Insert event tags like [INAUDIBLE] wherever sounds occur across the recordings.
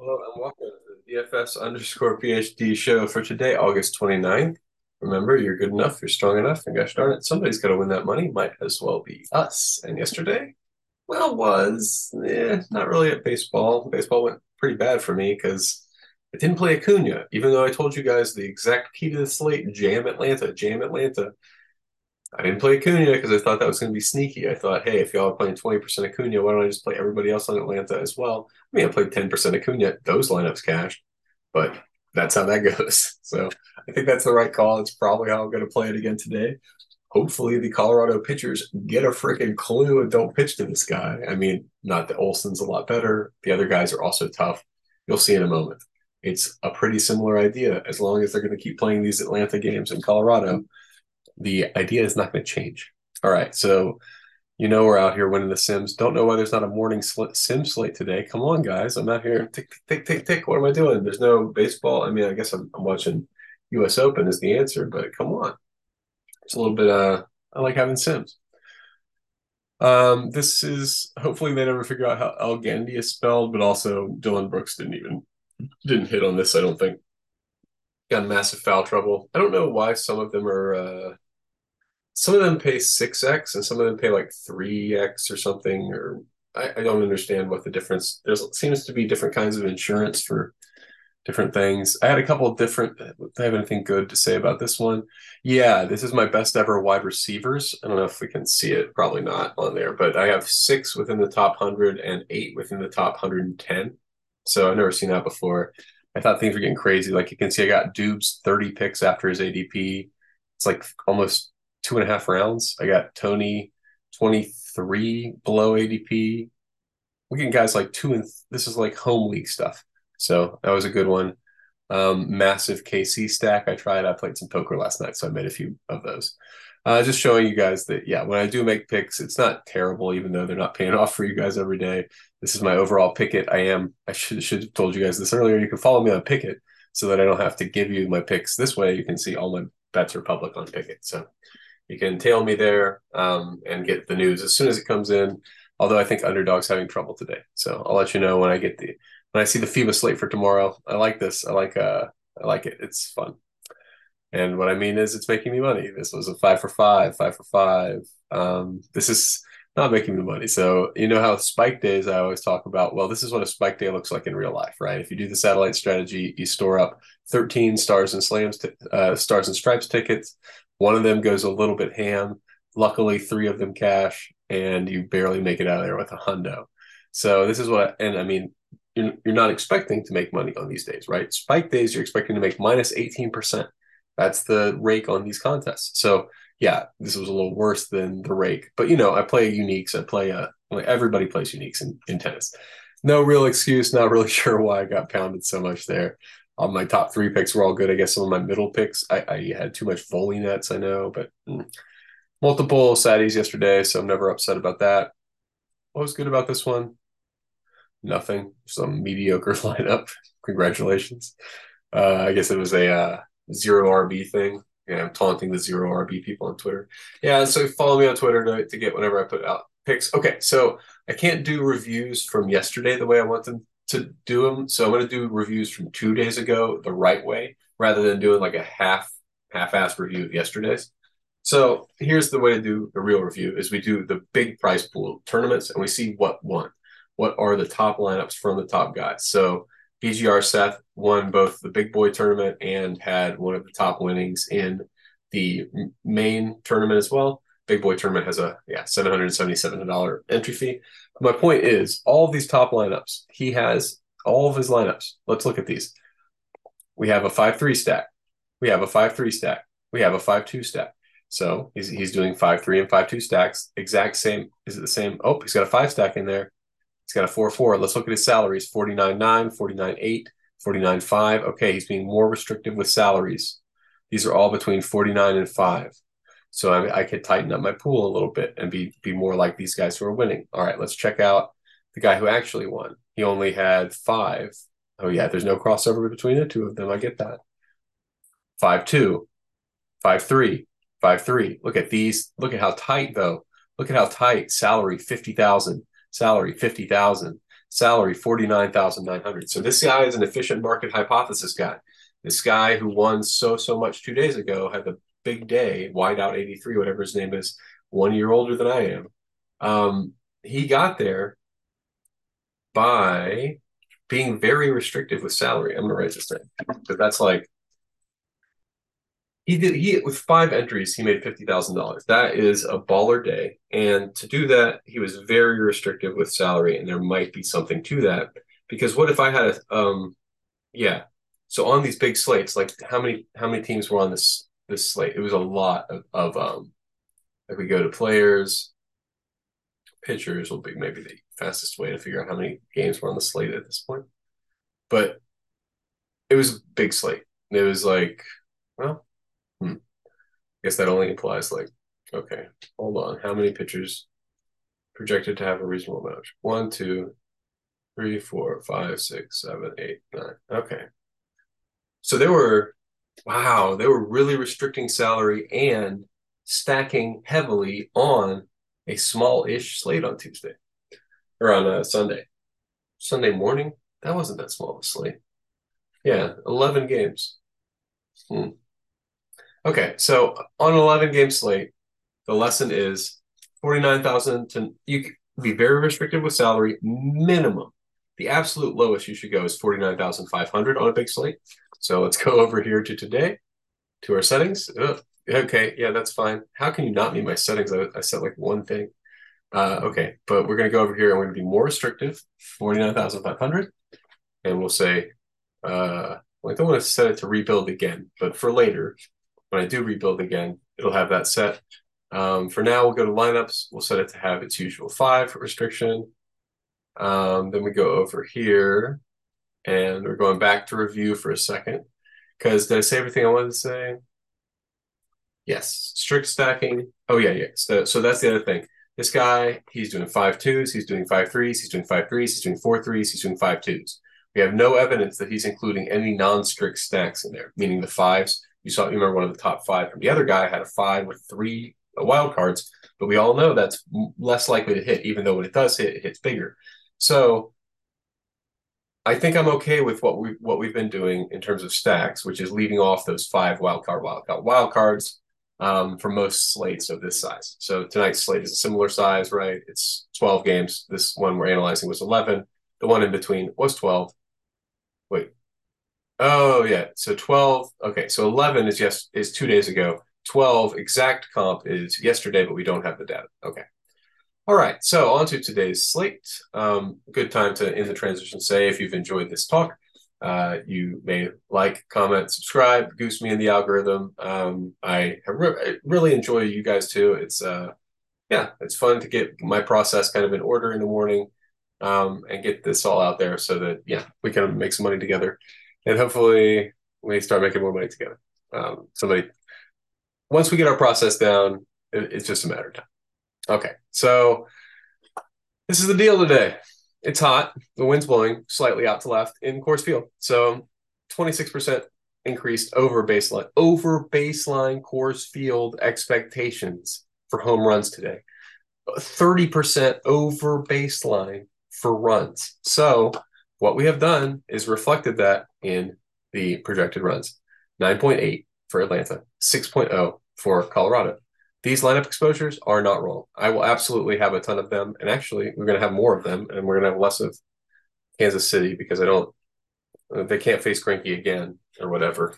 Hello and welcome to the DFS underscore PhD show for today, August 29th. Remember, you're good enough, you're strong enough, and gosh darn it, somebody's got to win that money. Might as well be us. And yesterday, well, was eh, not really at baseball. Baseball went pretty bad for me because I didn't play Acuna, even though I told you guys the exact key to the slate: jam Atlanta, jam Atlanta. I didn't play Acuna because I thought that was going to be sneaky. I thought, hey, if y'all are playing 20% Acuna, why don't I just play everybody else on Atlanta as well? I mean, I played 10% Acuna. Those lineups cashed, but that's how that [LAUGHS] goes. So I think that's the right call. It's probably how I'm going to play it again today. Hopefully, the Colorado pitchers get a freaking clue and don't pitch to this guy. I mean, not that Olson's a lot better. The other guys are also tough. You'll see in a moment. It's a pretty similar idea as long as they're going to keep playing these Atlanta games in Colorado the idea is not going to change. All right, so you know we're out here winning the Sims. Don't know why there's not a morning sl- Sim slate today. Come on, guys! I'm out here. Tick tick tick tick. What am I doing? There's no baseball. I mean, I guess I'm, I'm watching U.S. Open is the answer, but come on, it's a little bit. Uh, I like having Sims. Um, this is hopefully they never figure out how El Gandy is spelled, but also Dillon Brooks didn't even didn't hit on this. I don't think got massive foul trouble. I don't know why some of them are. Uh, some of them pay 6x and some of them pay like 3x or something or I, I, don't understand what the difference there seems to be different kinds of insurance for different things. I had a couple of different i have anything good to say about this one? Yeah this is my best ever wide receivers. I don't know if we can see it probably not on there but i have six within the top 100 and eight within the top 110 so i've never seen that before. I thought things were getting crazy. Like you can see i got dubes 30 picks after his adp it's like almost two and a half rounds. I got Tony 23 below ADP. We getting guys like two and th- this is like home league stuff. So that was a good one. Um, massive KC stack. I tried. I played some poker last night, so I made a few of those. Uh, just showing you guys that yeah, when I do make picks, it's not terrible, even though they're not paying [LAUGHS] off for you guys every day. This is my overall Pikkit. I am. I should should have told you guys this earlier. You can follow me on Pikkit so that I don't have to give you my picks this way. You can see all my bets are public on Pikkit. So you can tail me there um, and get the news as soon as it comes in. Although I think underdog's having trouble today, so I'll let you know when I get the when I see the FIBA slate for tomorrow. I like this. I like uh I like it. It's fun. And what I mean is, it's making me money. This was a five for five, five for five. Um, this is not making me money. So you know how spike days I always talk about. Well, this is what a spike day looks like in real life, right? If you do the satellite strategy, you store up 13 stars and slams, t- uh, stars and stripes tickets. One of them goes a little bit ham. Luckily, three of them cash, and you barely make it out of there with a hundo. So this is what, and I mean, you're, you're not expecting to make money on these days, right? Spike days, you're expecting to make minus 18%. That's the rake on these contests. So yeah, this was a little worse than the rake, but you know, I play uniques. I play uh, a, everybody plays uniques in, in tennis. No real excuse. Not really [LAUGHS] sure why I got pounded so much there. My top three picks were all good. I guess some of my middle picks, I, I had too much volley nets, I know, but mm, multiple saddies yesterday, so I'm never upset about that. What was good about this one? Nothing. Some mediocre [LAUGHS] lineup. Congratulations. Uh, I guess it was a uh, zero RB thing. Yeah, I'm taunting the zero RB people on Twitter. Yeah, so follow me on Twitter to, to get whenever I put out picks. Okay, so I can't do reviews from yesterday the way I want them to do them. So I'm going to do reviews from two days ago the right way rather than doing like a half half-ass review of yesterday's. So here's the way to do a real review is we do the big prize pool tournaments and we see what won. What are the top lineups from the top guys? So BGR Seth won both the big boy tournament and had one of the top winnings in the main tournament as well. Big boy tournament has a yeah $777 entry fee. My point is, all these top lineups, he has all of his lineups. Let's look at these. We have a 5 3 stack. We have a 5 3 stack. We have a 5 2 stack. So he's, he's doing 5 3 and 5 2 stacks. Exact same. Is it the same? Oh, he's got a 5 stack in there. He's got a 4 4. Let's look at his salaries 49 9, 49 8, 49 5. Okay, he's being more restrictive with salaries. These are all between 49 and 5. So I, I could tighten up my pool a little bit and be be more like these guys who are winning. All right, let's check out the guy who actually won. He only had five. Oh yeah, there's no crossover between the two of them. I get that. Five two, five three, five three. Look at these. Look at how tight though. Look at how tight. Salary fifty thousand. Salary fifty thousand. Salary 49,900. So this guy is an efficient market hypothesis guy. This guy who won so, so much two days ago had a big day, wide out 83, whatever his name is, one year older than I am. Um, he got there by being very restrictive with salary. I'm gonna write this down because that's like he did he with five entries he made fifty thousand dollars. That is a baller day, and to do that he was very restrictive with salary, and there might be something to that because what if I had a um yeah so on these big slates like how many how many teams were on this this slate? It was a lot of, of um like we go to players pitchers will be maybe the fastest way to figure out how many games were on the slate at this point. But it was a big slate. It was like, well, hmm. I guess that only implies like, okay, hold on. How many pitchers projected to have a reasonable amount? One, two, three, four, five, six, seven, eight, nine. Okay. So there were, wow, they were really restricting salary and stacking heavily on a small-ish slate on Tuesday or on a Sunday. Sunday morning, that wasn't that small of a slate. Yeah, 11 games. Hmm. Okay, so on an 11 game slate, the lesson is 49,000 to you be very restricted with salary minimum. The absolute lowest you should go is 49,500 on a big slate. So let's go over here to today to our settings. Okay, yeah, that's fine. How can you not meet my settings? I, I set like one thing. Uh, okay, but we're going to go over here and we're going to be more restrictive, 49,500. And we'll say, uh, well, I don't want to set it to rebuild again, but for later, when I do rebuild again, it'll have that set. Um, for now, we'll go to lineups. We'll set it to have its usual five restriction. Um, then we go over here and we're going back to review for a second. Because did I say everything I wanted to say? Yes, strict stacking. Oh yeah, yeah. So, so that's the other thing. This guy, he's doing five twos, he's doing five threes, he's doing five threes, he's doing four threes, he's doing five twos. We have no evidence that he's including any non-strict stacks in there, meaning the fives. You saw, you remember one of the top five from the other guy had a five with three uh, wild cards, but we all know that's less likely to hit, even though when it does hit, it hits bigger. So I think I'm okay with what we what we've been doing in terms of stacks, which is leaving off those five wild card wild card wild cards um, for most slates of this size. So tonight's slate is a similar size, right? It's 12 games. This one we're analyzing was 11. The one in between was 12. Wait. Oh yeah. So 12. Okay. So 11 is yes is two days ago. 12 exact comp is yesterday, but we don't have the data. Okay. All right. So on to today's slate. Um, good time to in the transition say if you've enjoyed this talk uh, you may like, comment, subscribe, goose me in the algorithm. Um, I, re- really enjoy you guys too. It's uh, yeah, it's fun to get my process kind of in order in the morning um, and get this all out there so that yeah, we can make some money together and hopefully we start making more money together. Um, somebody once we get our process down, it, it's just a matter of time. Okay, so this is the deal today it's hot. The wind's blowing slightly out to left in Coors Field. So 26% increased over baseline, over baseline Coors Field expectations for home runs today. 30% over baseline for runs. So what we have done is reflected that in the projected runs. 9.8 for Atlanta, 6.0 for Colorado these lineup exposures are not wrong. I will absolutely have a ton of them, and actually, we're going to have more of them, and we're going to have less of Kansas City because I don't. They can't face Greinke again or whatever.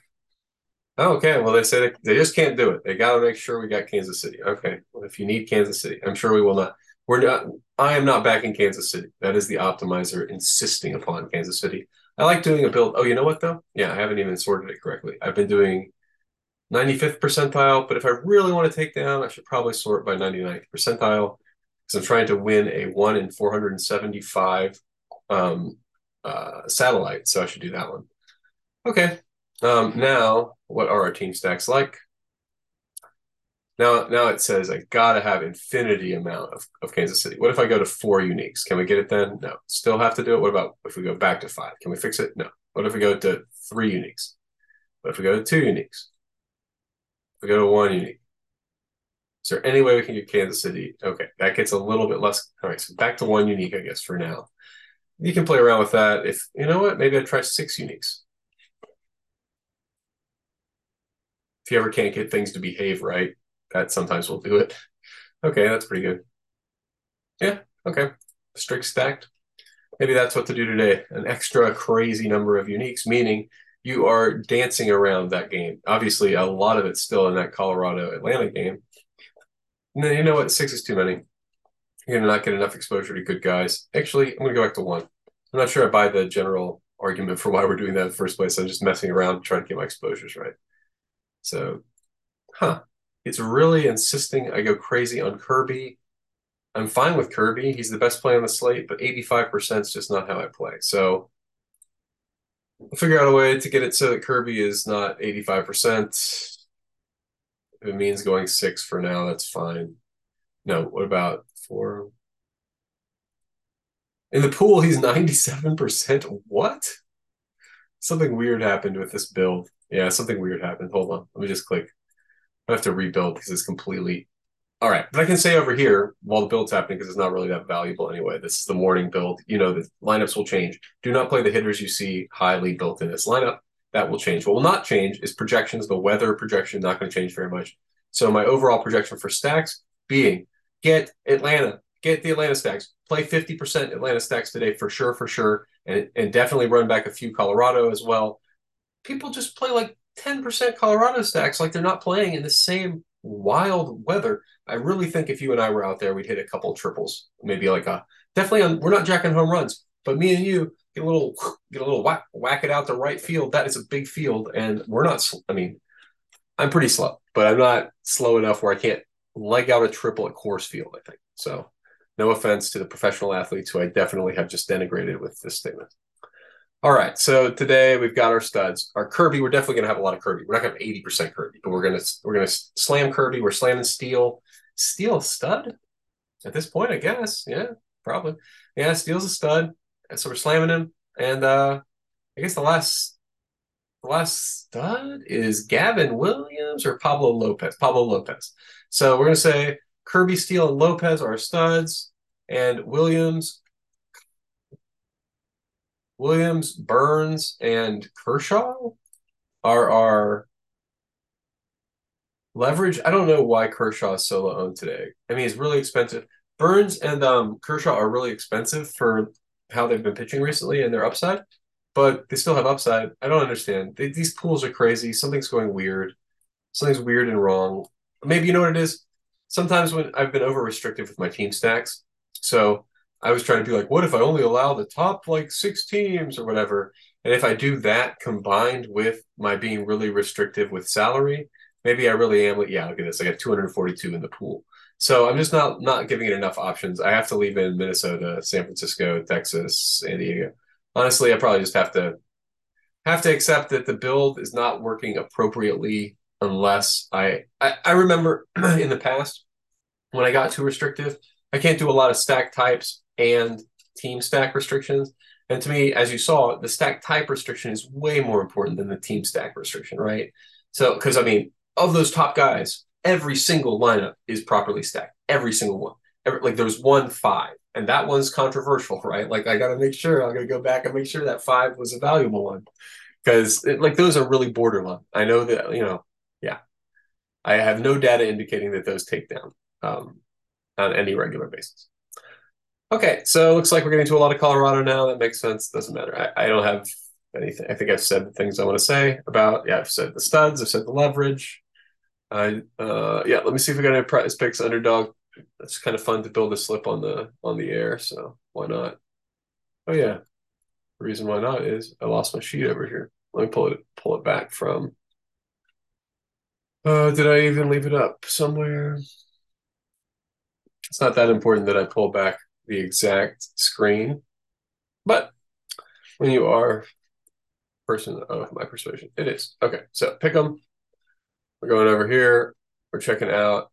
Oh, okay, well they say they, they just can't do it. They got to make sure we got Kansas City. Okay, well if you need Kansas City, I'm sure we will not. We're not. I am not backing Kansas City. That is the optimizer insisting upon Kansas City. I like doing a build. Oh, you know what though? Yeah, I haven't even sorted it correctly. I've been doing 95th percentile, but if I really want to take down, I should probably sort by 99th percentile because I'm trying to win a 1 in 475 um, uh, satellite, so I should do that one. Okay, um, now what are our team stacks like? Now, now it says I gotta have infinity amount of, of Kansas City. What if I go to four uniques? Can we get it then? No. Still have to do it. What about if we go back to five? Can we fix it? No. What if we go to three uniques? What if we go to two uniques? We go to one unique. Is there any way we can get Kansas City? Okay, that gets a little bit less. All right, so back to one unique, I guess, for now. you can play around with that. If you know what, maybe I try six uniques. If you ever can't get things to behave right, that sometimes will do it. Okay, that's pretty good. Yeah, okay. Strict stacked. Maybe that's what to do today. An extra crazy number of uniques, meaning you are dancing around that game. Obviously, a lot of it's still in that Colorado Atlanta game. And then you know what? Six is too many. You're going to not get enough exposure to good guys. Actually, I'm going to go back to one. I'm not sure I buy the general argument for why we're doing that in the first place. I'm just messing around trying to get my exposures right. So, huh. It's really insisting I go crazy on Kirby. I'm fine with Kirby. He's the best play on the slate, but 85% is just not how I play. So figure out a way to get it so that Kirby is not 85%. If it means going six for now, that's fine. No, what about four? In the pool, he's 97%. What? Something weird happened with this build. Yeah, something weird happened. Hold on. Let me just click. I have to rebuild because it's completely all right, but I can say over here while the build's happening because it's not really that valuable anyway. This is the morning build. You know, the lineups will change. Do not play the hitters you see highly built in this lineup. That will change. What will not change is projections. The weather projection not going to change very much. So my overall projection for stacks being get Atlanta, get the Atlanta stacks, play 50% Atlanta stacks today for sure, for sure, and, and definitely run back a few Colorado as well. People just play like 10% Colorado stacks like they're not playing in the same wild weather. I really think if you and I were out there, we'd hit a couple triples, maybe like a definitely on. We're not jacking home runs, but me and you get a little [SIGHS] get a little whack whack it out the right field. That is a big field, and we're not. I mean, I'm pretty slow, but I'm not slow enough where I can't leg out a triple at Coors Field. I think so. No offense to the professional athletes who I definitely have just denigrated with this statement. All right, so today we've got our studs. Our Kirby, we're definitely going to have a lot of Kirby. We're not going to have eighty percent Kirby, but we're going to we're going to slam Kirby. We're slamming Steele. Steele stud at this point, I guess. Yeah, probably. Yeah, Steele's a stud, and so we're slamming him. And uh I guess the last the last stud is Gavin Williams or Pablo Lopez. Pablo Lopez. So we're going to say Kirby, Steele, and Lopez are studs, and Williams Williams, Burnes, and Kershaw are our leverage. I don't know why Kershaw is solo owned today. I mean, he's really expensive. Burnes and um, Kershaw are really expensive for how they've been pitching recently and their upside, but they still have upside. I don't understand. They, these pools are crazy. Something's going weird. Something's weird and wrong. Maybe you know what it is. Sometimes when I've been over restrictive with my team stacks, so I was trying to be like, what if I only allow the top like six teams or whatever? And if I do that combined with my being really restrictive with salary, maybe I really am like, yeah, look at this. I got 242 in the pool. So I'm just not not giving it enough options. I have to leave in Minnesota, San Francisco, Texas, San Diego. Honestly, I probably just have to have to accept that the build is not working appropriately unless I I, I remember [CLEARS THROAT] in the past when I got too restrictive, I can't do a lot of stack types and team stack restrictions. And to me, as you saw, the stack type restriction is way more important than the team stack restriction, right? So, because I mean, of those top guys, every single lineup is properly stacked. Every single one. Every, like there's one five, and that one's controversial, right? Like I got to make sure I'm going to go back and make sure that five was a valuable one because like those are really borderline. I know that you know, yeah. I have no data indicating that those take down um, on any regular basis. Okay, so it looks like we're getting to a lot of Colorado now. That makes sense. Doesn't matter. I, I don't have anything. I think I've said the things I want to say about. Yeah, I've said the studs. I've said the leverage. I uh yeah. Let me see if we got any prize picks. Underdog. It's kind of fun to build a slip on the on the air. So why not? Oh yeah. The reason why not is I lost my sheet over here. Let me pull it pull it back from. Uh, did I even leave it up somewhere? It's not that important that I pull back the exact screen, but when you are person of my persuasion, it is. Okay, so pick them. We're going over here. We're checking out.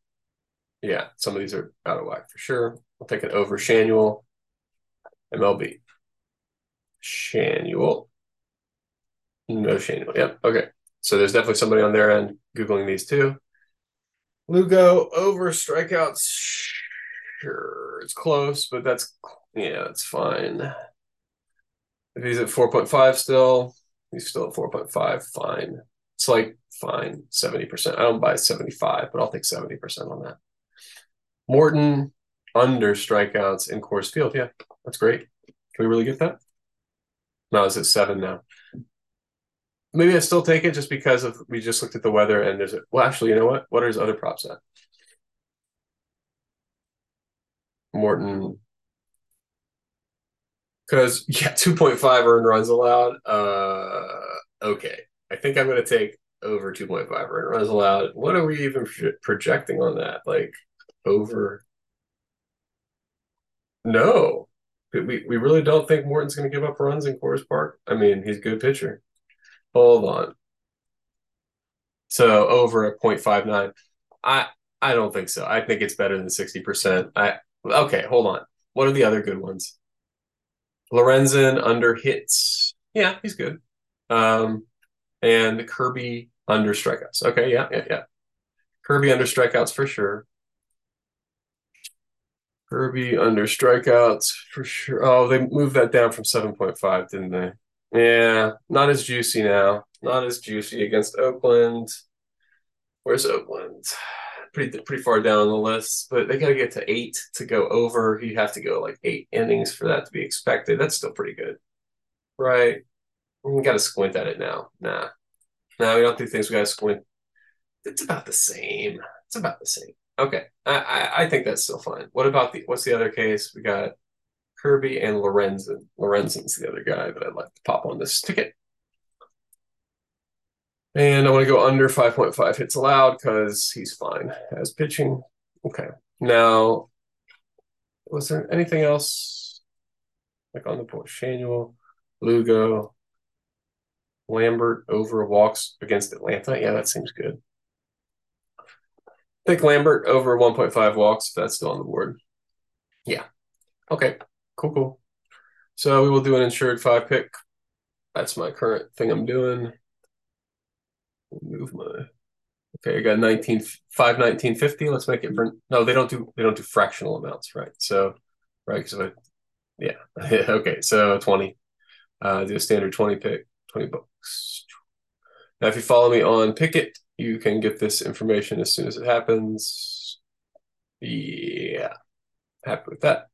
Yeah, some of these are out of whack for sure. We'll take an over Schanuel. MLB. Schanuel. No Schanuel. Yep. Okay. So there's definitely somebody on their end Googling these too. Lugo over strikeouts Sure, it's close, but that's yeah, it's fine. If he's at 4.5 still, he's still at 4.5. Fine. It's like fine, 70%. I don't buy 75, but I'll take 70% on that. Morton under strikeouts in Coors Field. Yeah, that's great. Can we really get that? No, it's at seven now. Maybe I still take it just because of we just looked at the weather and there's a well actually, you know what? What are his other props at? Morton. Because yeah, [LAUGHS] 2.5 earned runs allowed. Uh okay. I think I'm gonna take over 2.5 earned runs allowed. What are we even projecting on that? Like over no. We we really don't think Morton's gonna give up runs in Coors Park. I mean, he's a good pitcher. Hold on. So over at 0.59. I I don't think so. I think it's better than 60%. I okay, hold on. What are the other good ones? Lorenzen under hits. Yeah, he's good. Um and Kirby under strikeouts. Okay, yeah, yeah, yeah. Kirby under strikeouts for sure. Kirby under strikeouts for sure. Oh, they moved that down from 7.5, didn't they? Yeah, not as juicy now. Not as juicy against Oakland. Where's Oakland? Pretty pretty far down the list, but they got to get to eight to go over. You have to go like eight innings for that to be expected. That's still pretty good, right? We got to squint at it now. Nah, no, we don't do things. We got to squint. It's about the same. It's about the same. Okay, I, I, I think that's still fine. What about the what's the other case? We got Kirby and Lorenzen. Lorenzen's the other guy that I'd like to pop on this ticket. And I want to go under 5.5 hits allowed because he's fine as pitching. Okay. Now, was there anything else like on the board? Schanuel, Lugo, Lambert over walks against Atlanta. Yeah, that seems good. Pick Lambert over 1.5 walks if that's still on the board. Yeah. Okay. Cool, cool. So we will do an insured five pick. That's my current thing I'm doing. Move my okay, I got 19 5 1950. Let's make it for no, they don't do they don't do fractional amounts, right? So right, so I yeah. [LAUGHS] okay, so 20. Uh do a standard 20 pick, 20 bucks. Now if you follow me on Pikkit, you can get this information as soon as it happens. Yeah. Happy with that.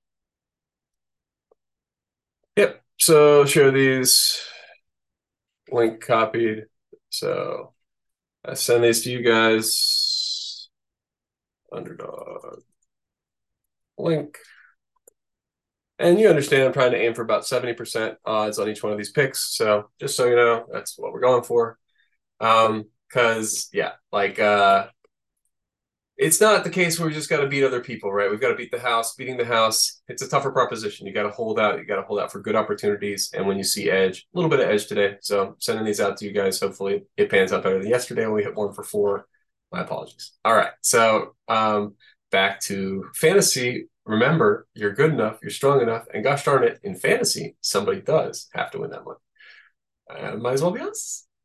Yep. So share these. Link copied. So I send these to you guys. Underdog. Link. And you understand I'm trying to aim for about 70% odds on each one of these picks. So just so you know, that's what we're going for. Um, cause yeah, like uh it's not the case where we just got to beat other people, right? We've got to beat the house. Beating the house, it's a tougher proposition. You got to hold out. You got to hold out for good opportunities. And when you see edge, a little bit of edge today. So sending these out to you guys. Hopefully it pans out better than yesterday when we hit one for four. My apologies. All right. So um, back to fantasy. Remember, you're good enough, you're strong enough, and gosh darn it, in fantasy, somebody does have to win that one. Uh, might as well be us.